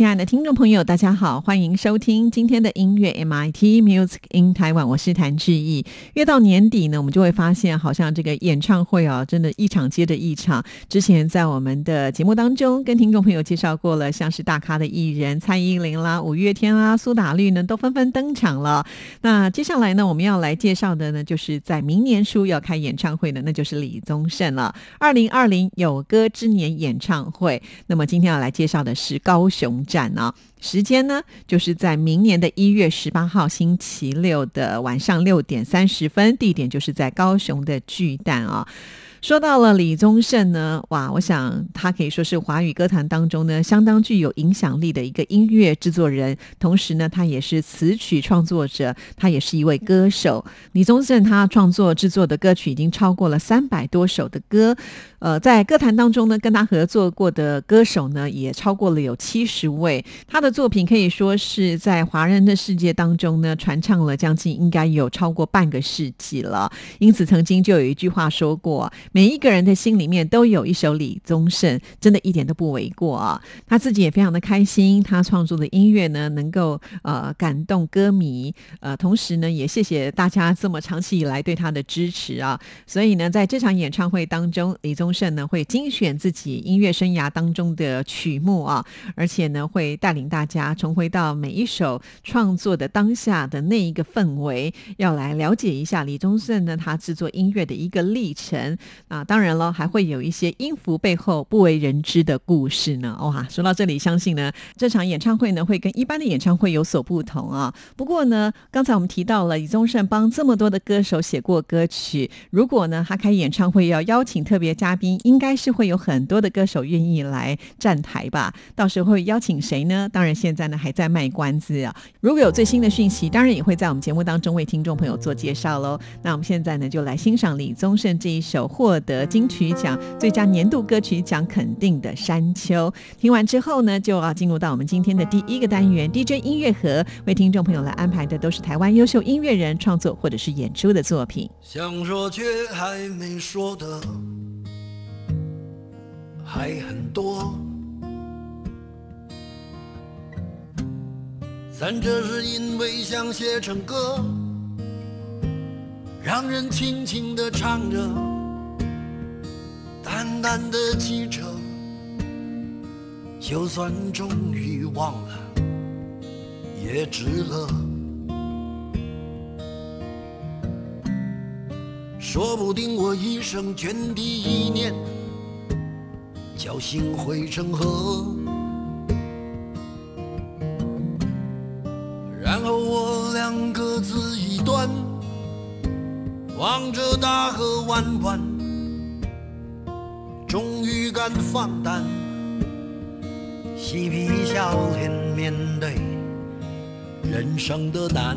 亲爱的听众朋友，大家好，欢迎收听今天的音乐 MIT Music in Taiwan，我是谭志毅。越到年底呢，我们就会发现，好像这个演唱会啊，真的一场接着一场。之前在我们的节目当中，跟听众朋友介绍过了，像是大咖的艺人蔡依林啦、五月天啦、苏打绿呢，都纷纷登场了。那接下来呢，我们要来介绍的呢，就是在明年初要开演唱会的，那就是李宗盛了。二零二零有歌之年演唱会，那么今天要来介绍的是高雄。展呢，时间呢，就是在明年的一月十八号星期六的晚上六点三十分，地点就是在高雄的巨蛋啊。说到了李宗盛呢，哇，我想他可以说是华语歌坛当中呢相当具有影响力的一个音乐制作人，同时呢，他也是词曲创作者，他也是一位歌手。李宗盛他创作制作的歌曲已经超过了三百多首的歌，呃，在歌坛当中呢，跟他合作过的歌手呢也超过了有七十位。他的作品可以说是在华人的世界当中呢传唱了将近应该有超过半个世纪了。因此，曾经就有一句话说过。每一个人的心里面都有一首李宗盛，真的一点都不为过啊！他自己也非常的开心，他创作的音乐呢，能够呃感动歌迷，呃，同时呢，也谢谢大家这么长期以来对他的支持啊！所以呢，在这场演唱会当中，李宗盛呢会精选自己音乐生涯当中的曲目啊，而且呢会带领大家重回到每一首创作的当下的那一个氛围，要来了解一下李宗盛呢他制作音乐的一个历程。啊，当然了，还会有一些音符背后不为人知的故事呢。哇，说到这里，相信呢这场演唱会呢会跟一般的演唱会有所不同啊。不过呢，刚才我们提到了李宗盛帮这么多的歌手写过歌曲，如果呢他开演唱会要邀请特别嘉宾，应该是会有很多的歌手愿意来站台吧？到时候会邀请谁呢？当然现在呢还在卖关子啊。如果有最新的讯息，当然也会在我们节目当中为听众朋友做介绍喽。那我们现在呢就来欣赏李宗盛这一首获。得金曲奖最佳年度歌曲奖肯定的《山丘》，听完之后呢，就要进入到我们今天的第一个单元 DJ 音乐盒，为听众朋友来安排的都是台湾优秀音乐人创作或者是演出的作品。想说却还没说的还很多，咱这是因为想写成歌，让人轻轻的唱着。淡淡的记着，就算终于忘了，也值了。说不定我一生涓滴一念，侥幸汇成河，然后我俩各自一端，望着大河弯弯。终于敢放胆，嬉皮笑脸面对人生的难。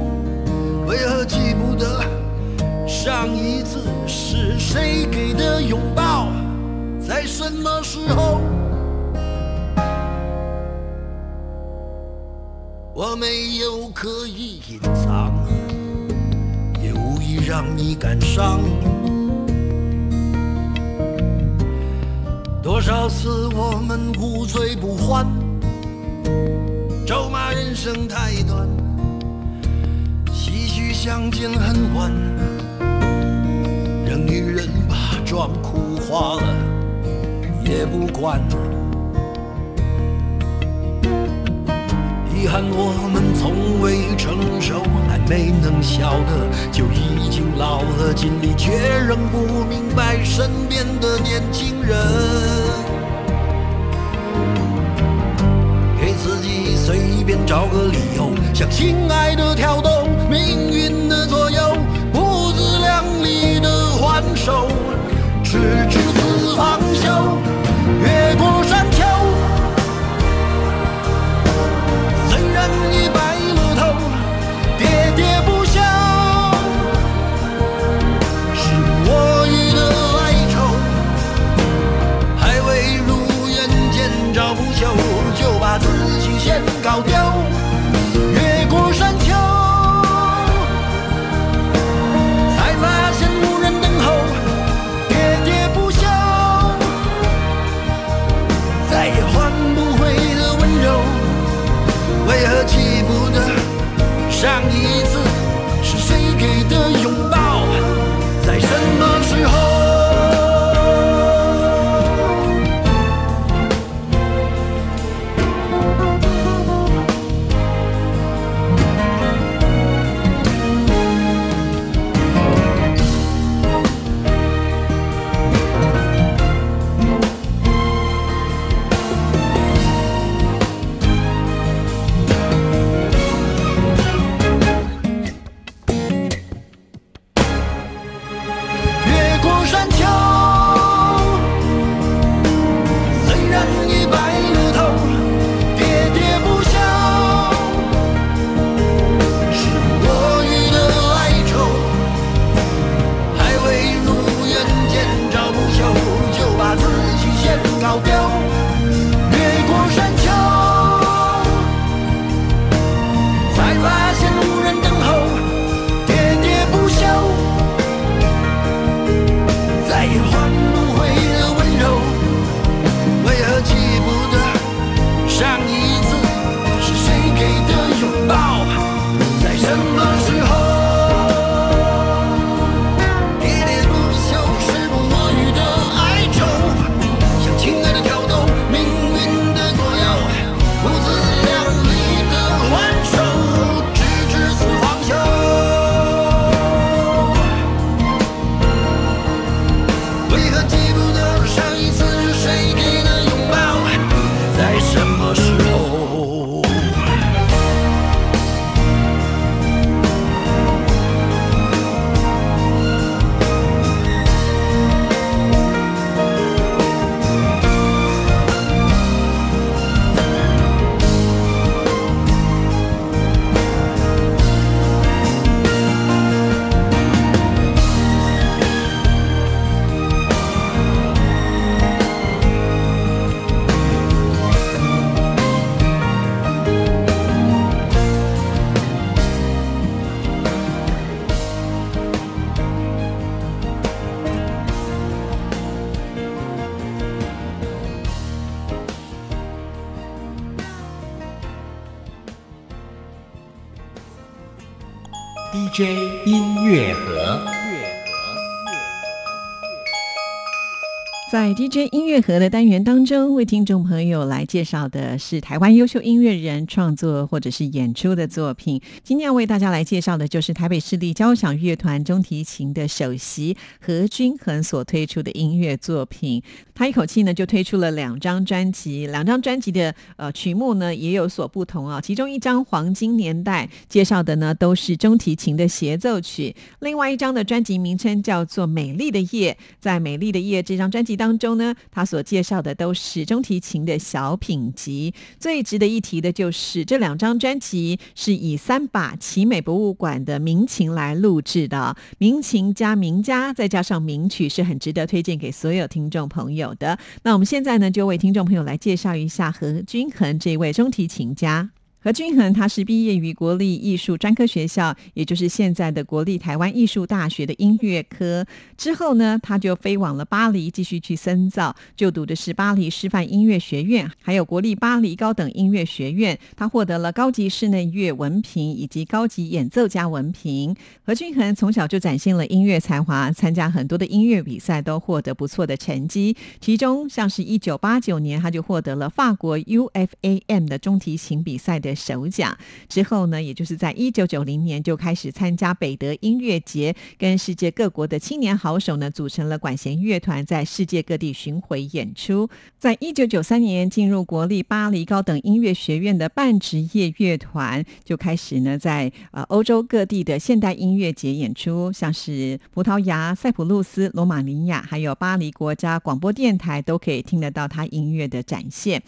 为何记不得上一次是谁给的拥抱，在什么时候？我没有刻意隐藏，也无意让你感伤。多少次我们无醉不欢，咒骂人生太短，相见恨晚，让女人把妆哭花了也不管。遗憾我们从未成熟，还没能晓得就已经老了，尽力却仍不明白身边的年轻人。给自己随便找个理由，向心爱的跳动，命运的左右，不自量力的还手，直至死方休，DJ 音乐盒的单元当中，为听众朋友来介绍的是台湾优秀音乐人创作或者是演出的作品。今天要为大家来介绍的就是台北市立交响乐团中提琴的首席何均衡所推出的音乐作品。他一口气呢就推出了两张专辑，两张专辑的呃曲目呢也有所不同啊。其中一张《黄金年代》介绍的呢都是中提琴的协奏曲，另外一张的专辑名称叫做《美丽的夜》。在《美丽的夜》这张专辑当中中呢，他所介绍的都是中提琴的小品集。最值得一提的就是这两张专辑是以三把奇美博物馆的名琴来录制的，名琴加名家，再加上名曲，是很值得推荐给所有听众朋友的。那我们现在呢，就为听众朋友来介绍一下何均衡这位中提琴家。何均衡，他是毕业于国立艺术专科学校，也就是现在的国立台湾艺术大学的音乐科。之后呢，他就飞往了巴黎，继续去深造，就读的是巴黎师范音乐学院，还有国立巴黎高等音乐学院。他获得了高级室内乐文凭以及高级演奏家文凭。何均衡从小就展现了音乐才华，参加很多的音乐比赛，都获得不错的成绩。其中，像是一九八九年，他就获得了法国 UFAM 的中提琴比赛的。首奖之后呢，也就是在一九九零年就开始参加北德音乐节，跟世界各国的青年好手呢组成了管弦乐团，在世界各地巡回演出。在一九九三年进入国立巴黎高等音乐学院的半职业乐团，就开始呢在呃欧洲各地的现代音乐节演出，像是葡萄牙、塞浦路斯、罗马尼亚，还有巴黎国家广播电台都可以听得到他音乐的展现。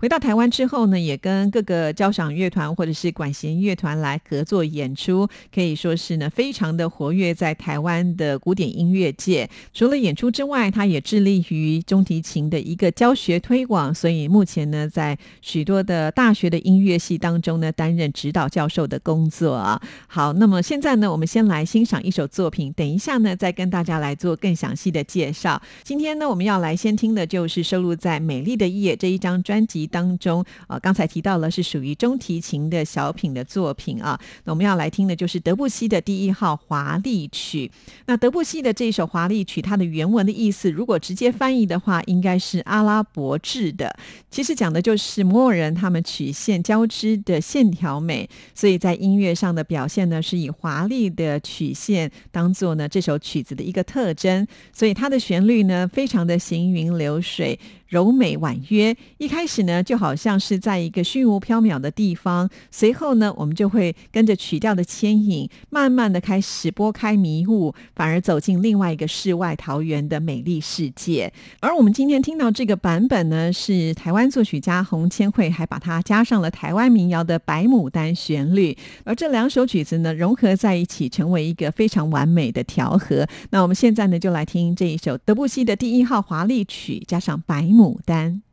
回到台湾之后呢，也跟各个交响乐团或者是管弦乐团来合作演出，可以说是呢非常的活跃在台湾的古典音乐界。除了演出之外，他也致力于中提琴的一个教学推广，所以目前呢在许多的大学的音乐系当中呢担任指导教授的工作啊。好，那么现在呢，我们先来欣赏一首作品，等一下呢再跟大家来做更详细的介绍。今天呢，我们要来先听的就是收录在《美丽的夜》这一张专辑。当中啊，刚才提到了是属于中提琴的小品的作品啊。那我们要来听的就是德布西的第一号华丽曲。那德布西的这首华丽曲，它的原文的意思，如果直接翻译的话，应该是阿拉伯制的。其实讲的就是摩尔人他们曲线交织的线条美，所以在音乐上的表现呢，是以华丽的曲线当做呢这首曲子的一个特征。所以它的旋律呢，非常的行云流水。柔美婉约，一开始呢就好像是在一个虚无缥缈的地方，随后呢我们就会跟着曲调的牵引，慢慢的开始拨开迷雾，反而走进另外一个世外桃源的美丽世界。而我们今天听到这个版本呢，是台湾作曲家洪千惠还把它加上了台湾民谣的白牡丹旋律，而这两首曲子呢融合在一起，成为一个非常完美的调和。那我们现在呢就来听这一首德布西的第一号华丽曲，加上白。牡丹。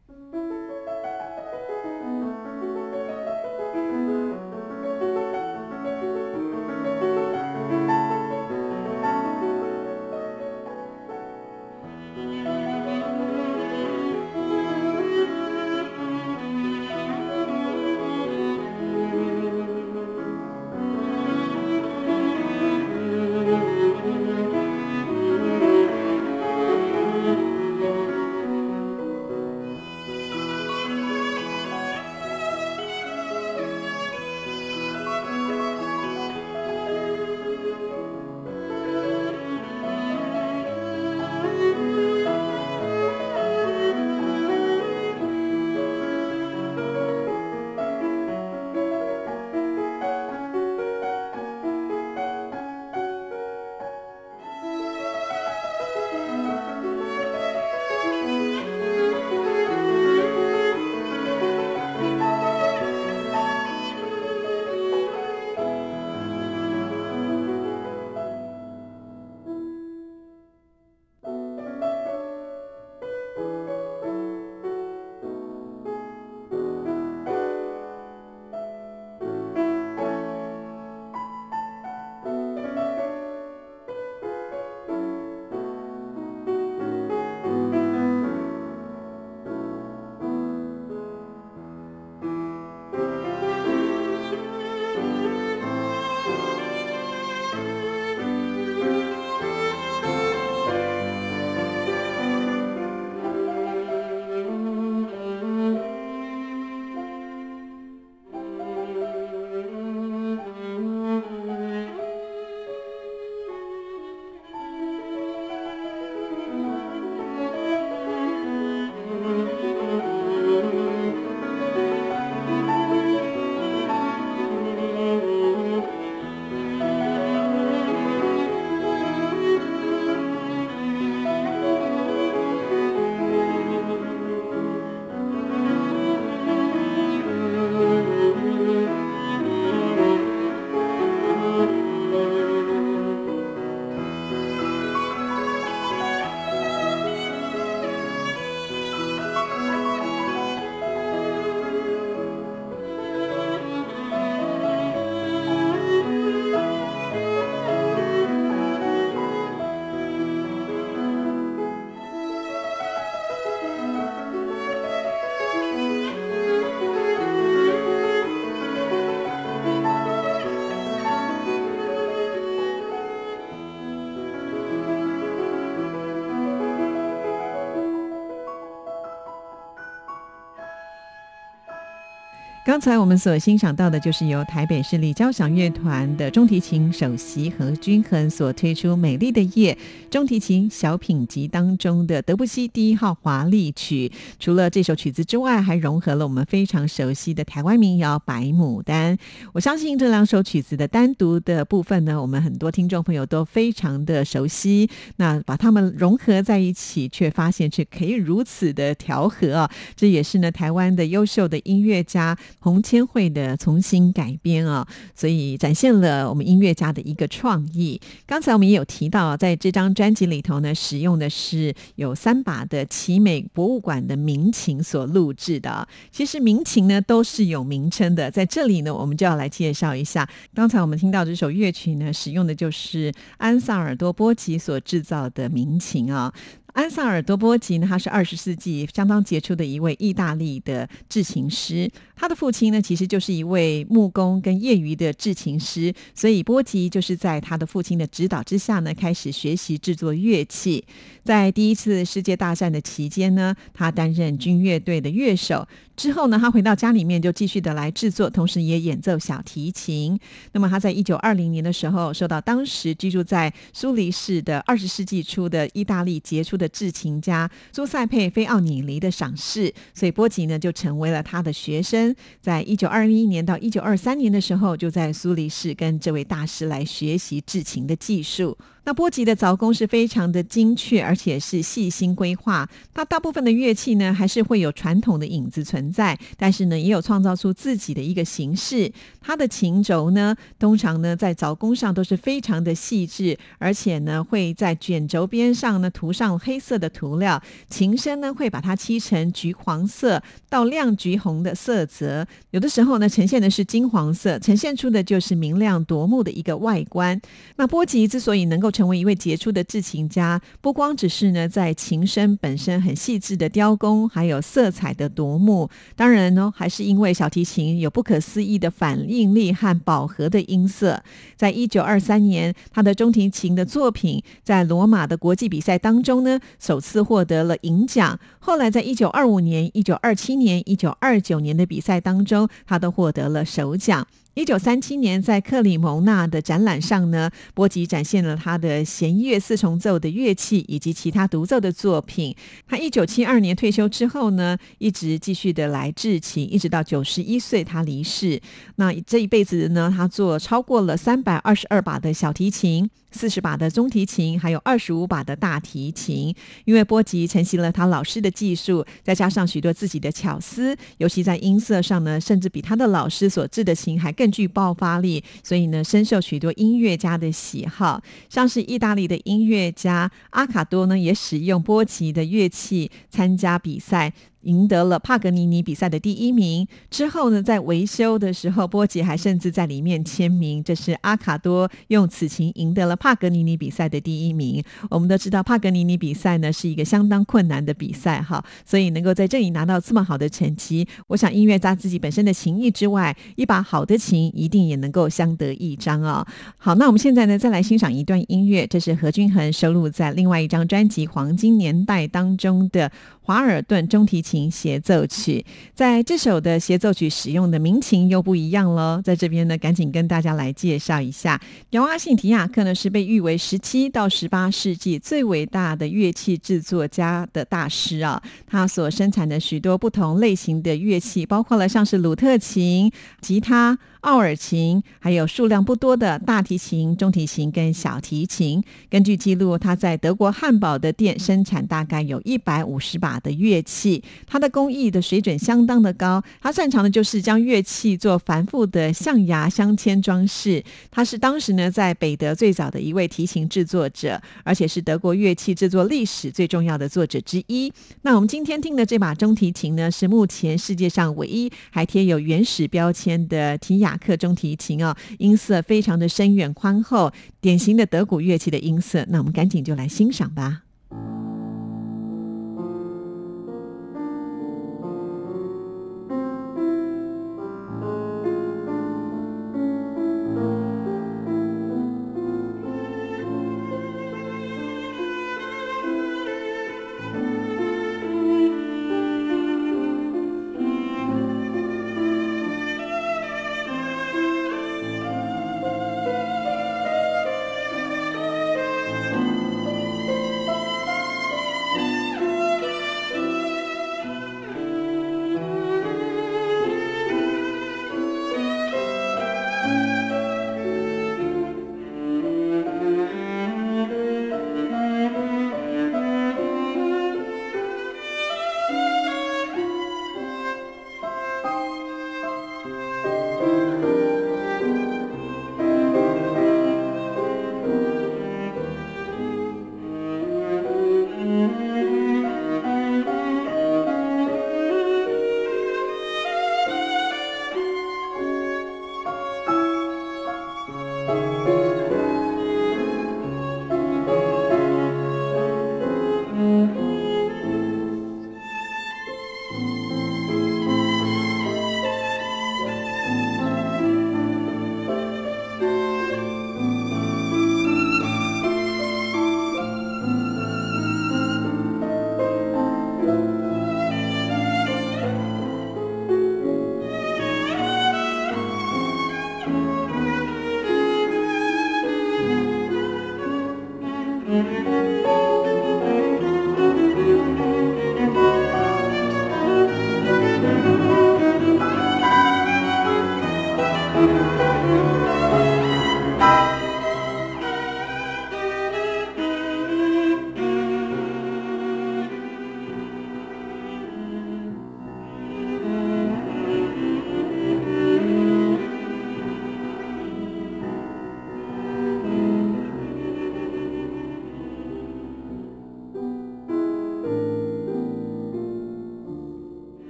刚才我们所欣赏到的，就是由台北市立交响乐团的中提琴首席何均衡所推出《美丽的夜》中提琴小品集当中的德布西第一号华丽曲。除了这首曲子之外，还融合了我们非常熟悉的台湾民谣《白牡丹》。我相信这两首曲子的单独的部分呢，我们很多听众朋友都非常的熟悉。那把它们融合在一起，却发现却可以如此的调和啊！这也是呢台湾的优秀的音乐家。红千惠的重新改编啊，所以展现了我们音乐家的一个创意。刚才我们也有提到，在这张专辑里头呢，使用的是有三把的奇美博物馆的民琴所录制的。其实民琴呢都是有名称的，在这里呢，我们就要来介绍一下。刚才我们听到这首乐曲呢，使用的就是安萨尔多波吉所制造的民琴啊。安萨尔多波吉呢，他是二十世纪相当杰出的一位意大利的制琴师。他的父亲呢，其实就是一位木工跟业余的制琴师，所以波吉就是在他的父亲的指导之下呢，开始学习制作乐器。在第一次世界大战的期间呢，他担任军乐队的乐手。之后呢，他回到家里面就继续的来制作，同时也演奏小提琴。那么他在一九二零年的时候，受到当时居住在苏黎世的二十世纪初的意大利杰出的制琴家朱塞佩·菲奥尼尼的赏识，所以波吉呢就成为了他的学生。在一九二一年到一九二三年的时候，就在苏黎世跟这位大师来学习制琴的技术。那波吉的凿工是非常的精确，而且是细心规划。他大部分的乐器呢，还是会有传统的影子存在，但是呢，也有创造出自己的一个形式。它的琴轴呢，通常呢，在凿工上都是非常的细致，而且呢，会在卷轴边上呢涂上黑色的涂料。琴身呢，会把它漆成橘黄色到亮橘红的色泽，有的时候呢，呈现的是金黄色，呈现出的就是明亮夺目的一个外观。那波吉之所以能够成为一位杰出的制琴家，不光只是呢在琴身本身很细致的雕工，还有色彩的夺目。当然呢，还是因为小提琴有不可思议的反应力和饱和的音色。在一九二三年，他的中提琴的作品在罗马的国际比赛当中呢，首次获得了银奖。后来在一九二五年、一九二七年、一九二九年的比赛当中，他都获得了首奖。一九三七年，在克里蒙纳的展览上呢，波吉展现了他的弦乐四重奏的乐器以及其他独奏的作品。他一九七二年退休之后呢，一直继续的来制琴，一直到九十一岁他离世。那这一辈子呢，他做超过了三百二十二把的小提琴。四十把的中提琴，还有二十五把的大提琴。因为波吉承袭了他老师的技术，再加上许多自己的巧思，尤其在音色上呢，甚至比他的老师所制的琴还更具爆发力，所以呢，深受许多音乐家的喜好。像是意大利的音乐家阿卡多呢，也使用波吉的乐器参加比赛。赢得了帕格尼尼比赛的第一名之后呢，在维修的时候，波吉还甚至在里面签名。这是阿卡多用此琴赢得了帕格尼尼比赛的第一名。我们都知道帕格尼尼比赛呢是一个相当困难的比赛哈，所以能够在这里拿到这么好的成绩，我想音乐家自己本身的情谊之外，一把好的琴一定也能够相得益彰啊。好，那我们现在呢再来欣赏一段音乐，这是何君衡收录在另外一张专辑《黄金年代》当中的。华尔顿中提琴协奏曲，在这首的协奏曲使用的民琴又不一样喽。在这边呢，赶紧跟大家来介绍一下，姚阿信提亚克呢是被誉为十七到十八世纪最伟大的乐器制作家的大师啊。他所生产的许多不同类型的乐器，包括了像是鲁特琴、吉他。奥尔琴，还有数量不多的大提琴、中提琴跟小提琴。根据记录，他在德国汉堡的店生产大概有一百五十把的乐器。他的工艺的水准相当的高，他擅长的就是将乐器做繁复的象牙镶嵌装饰。他是当时呢在北德最早的一位提琴制作者，而且是德国乐器制作历史最重要的作者之一。那我们今天听的这把中提琴呢，是目前世界上唯一还贴有原始标签的提雅。克中提琴哦，音色非常的深远宽厚，典型的德古乐器的音色。那我们赶紧就来欣赏吧。《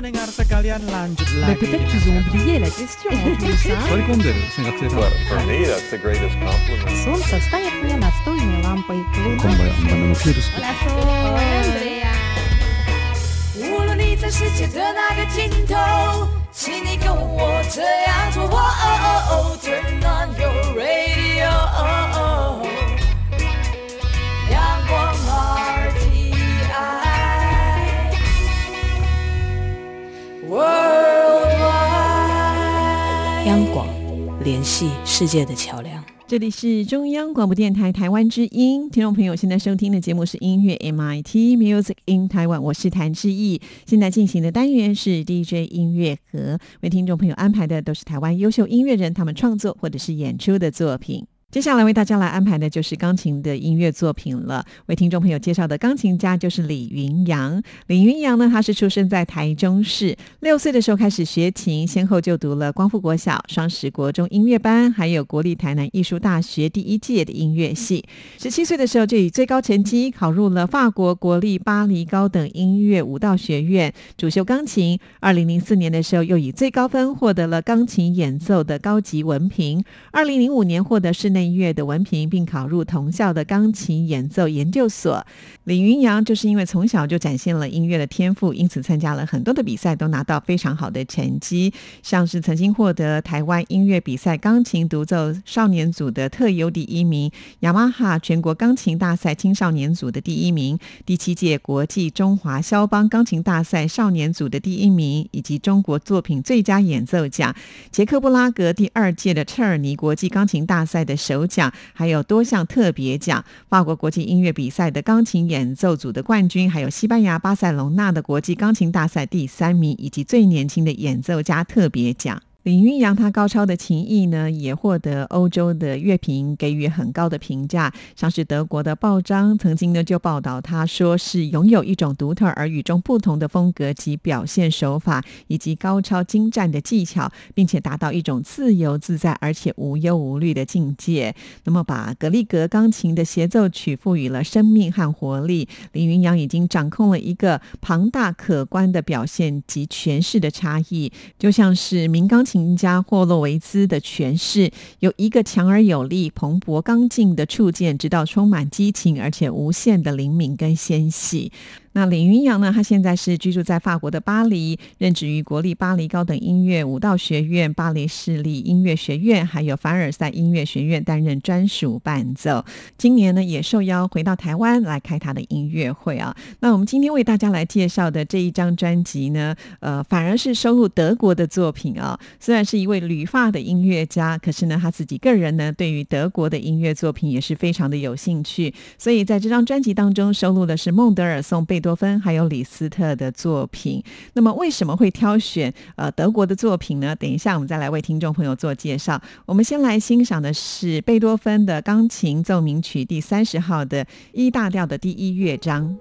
pendengar sekalian lanjut Mais lagi peut-être dengan qu'ils ont tema oublié la question en plus. hein. 割り込んでる学生さん But for me, that's the greatest compliment. Солнце станет мне настольной лампой. こんばんはバナナのフィールス Hola, Sol. 无论你在世界的哪个尽头，请你跟我这样做。哦哦哦，Turn on your radio， 联系世界的桥梁。这里是中央广播电台台湾之音，听众朋友现在收听的节目是音乐 MIT Music in Taiwan，我是谭志毅。现在进行的单元是 DJ 音乐盒，为听众朋友安排的都是台湾优秀音乐人他们创作或者是演出的作品。接下来为大家来安排的就是钢琴的音乐作品了。为听众朋友介绍的钢琴家就是李云阳。李云阳呢，他是出生在台中市，六岁的时候开始学琴，先后就读了光复国小、双十国中音乐班，还有国立台南艺术大学第一届的音乐系。十七岁的时候就以最高成绩考入了法国国立巴黎高等音乐舞蹈学院，主修钢琴。二零零四年的时候，又以最高分获得了钢琴演奏的高级文凭。二零零五年获得室内音乐的文凭，并考入同校的钢琴演奏研究所。李云阳就是因为从小就展现了音乐的天赋，因此参加了很多的比赛，都拿到非常好的成绩，像是曾经获得台湾音乐比赛钢琴独奏少年组的特优第一名，雅马哈全国钢琴大赛青少年组的第一名，第七届国际中华肖邦钢琴大赛少年组的第一名，以及中国作品最佳演奏奖，捷克布拉格第二届的切尔尼国际钢琴大赛的首奖，还有多项特别奖，法国国际音乐比赛的钢琴演奏组的冠军，还有西班牙巴塞隆纳的国际钢琴大赛第三名，以及最年轻的演奏家特别奖。李云阳他高超的琴艺呢，也获得欧洲的乐评给予很高的评价。像是德国的报章曾经呢就报道他说是拥有一种独特而与众不同的风格及表现手法，以及高超精湛的技巧，并且达到一种自由自在而且无忧无虑的境界。那么把格力格钢琴的协奏曲赋予了生命和活力，李云阳已经掌控了一个庞大可观的表现及诠释的差异，就像是民钢琴家霍洛维兹的诠释，有一个强而有力、蓬勃刚劲的触键，直到充满激情而且无限的灵敏跟纤细。那李云阳呢？他现在是居住在法国的巴黎，任职于国立巴黎高等音乐舞蹈学院、巴黎市立音乐学院，还有凡尔赛音乐学院担任专属伴奏。今年呢，也受邀回到台湾来开他的音乐会啊。那我们今天为大家来介绍的这一张专辑呢，呃，反而是收录德国的作品啊。虽然是一位旅发的音乐家，可是呢，他自己个人呢，对于德国的音乐作品也是非常的有兴趣。所以在这张专辑当中收录的是孟德尔颂、贝多芬还有李斯特的作品。那么为什么会挑选呃德国的作品呢？等一下我们再来为听众朋友做介绍。我们先来欣赏的是贝多芬的钢琴奏鸣曲第三十号的一大调的第一乐章。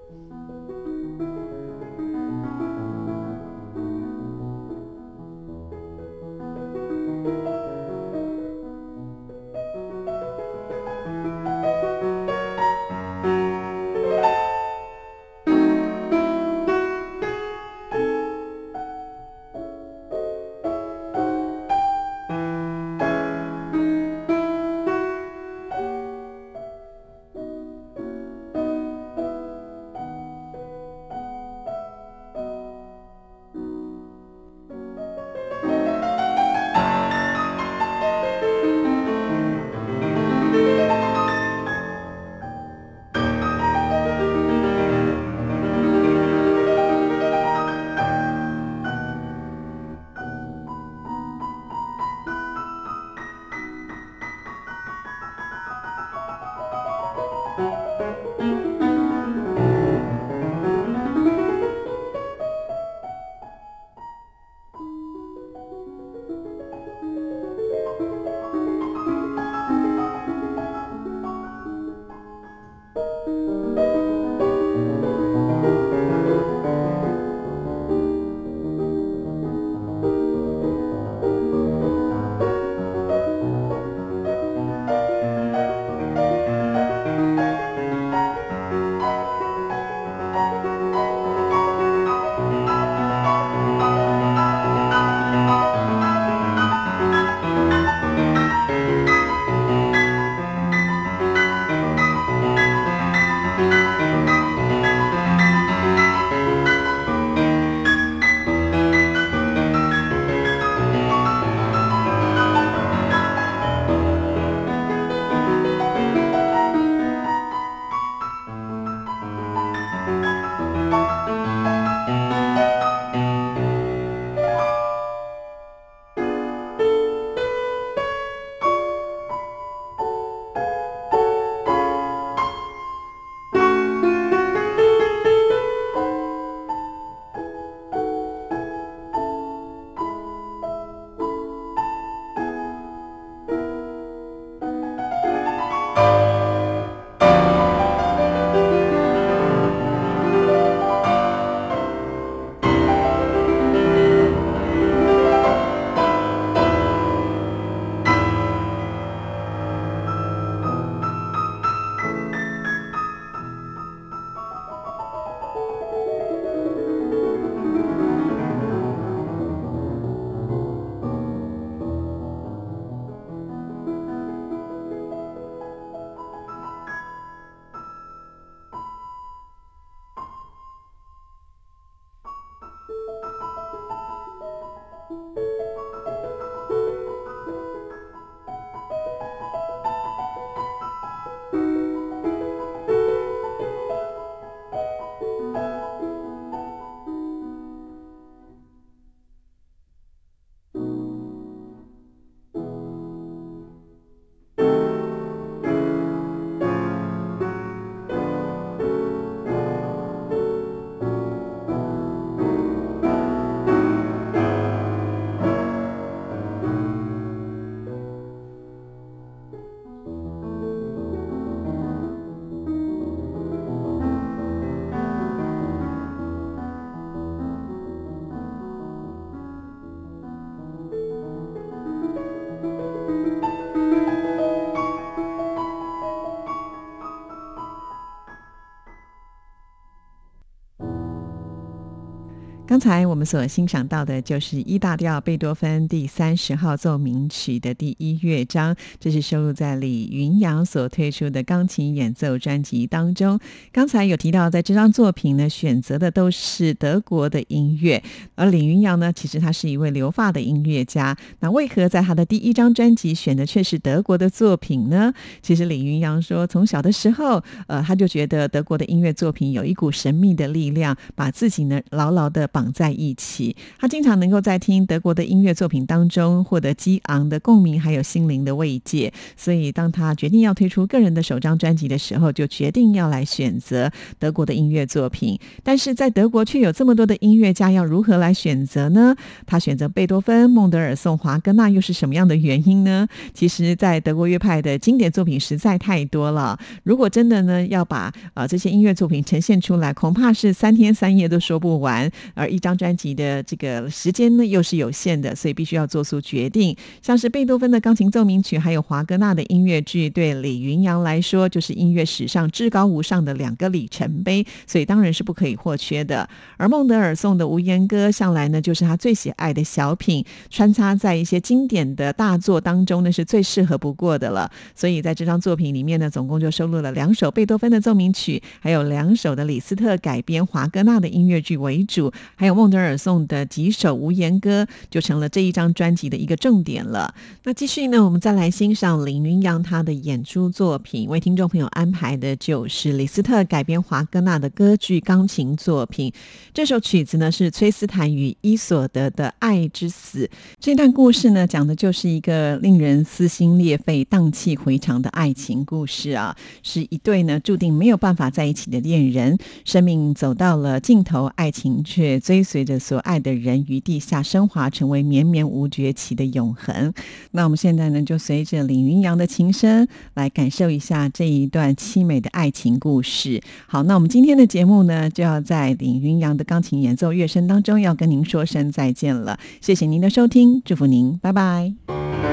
刚才我们所欣赏到的就是《一大调贝多芬第三十号奏鸣曲》的第一乐章，这是收录在李云阳所推出的钢琴演奏专辑当中。刚才有提到，在这张作品呢，选择的都是德国的音乐，而李云阳呢，其实他是一位留发的音乐家。那为何在他的第一张专辑选的却是德国的作品呢？其实李云阳说，从小的时候，呃，他就觉得德国的音乐作品有一股神秘的力量，把自己呢牢牢的绑绑在一起。他经常能够在听德国的音乐作品当中获得激昂的共鸣，还有心灵的慰藉。所以，当他决定要推出个人的首张专辑的时候，就决定要来选择德国的音乐作品。但是在德国却有这么多的音乐家，要如何来选择呢？他选择贝多芬、孟德尔颂、华格纳，又是什么样的原因呢？其实，在德国乐派的经典作品实在太多了。如果真的呢要把呃这些音乐作品呈现出来，恐怕是三天三夜都说不完。而一张专辑的这个时间呢又是有限的，所以必须要做出决定。像是贝多芬的钢琴奏鸣曲，还有华格纳的音乐剧，对李云阳来说就是音乐史上至高无上的两个里程碑，所以当然是不可以或缺的。而孟德尔颂的无言歌，向来呢就是他最喜爱的小品，穿插在一些经典的大作当中呢是最适合不过的了。所以在这张作品里面呢，总共就收录了两首贝多芬的奏鸣曲，还有两首的李斯特改编华格纳的音乐剧为主。还有孟德尔颂的几首无言歌，就成了这一张专辑的一个重点了。那继续呢，我们再来欣赏林云阳他的演出作品，为听众朋友安排的就是李斯特改编华格纳的歌剧钢琴作品。这首曲子呢是崔斯坦与伊索德的《爱之死》。这段故事呢，讲的就是一个令人撕心裂肺、荡气回肠的爱情故事啊，是一对呢注定没有办法在一起的恋人，生命走到了尽头，爱情却。追随着所爱的人于地下升华，成为绵绵无绝期的永恒。那我们现在呢，就随着李云阳的琴声来感受一下这一段凄美的爱情故事。好，那我们今天的节目呢，就要在李云阳的钢琴演奏乐声当中，要跟您说声再见了。谢谢您的收听，祝福您，拜拜。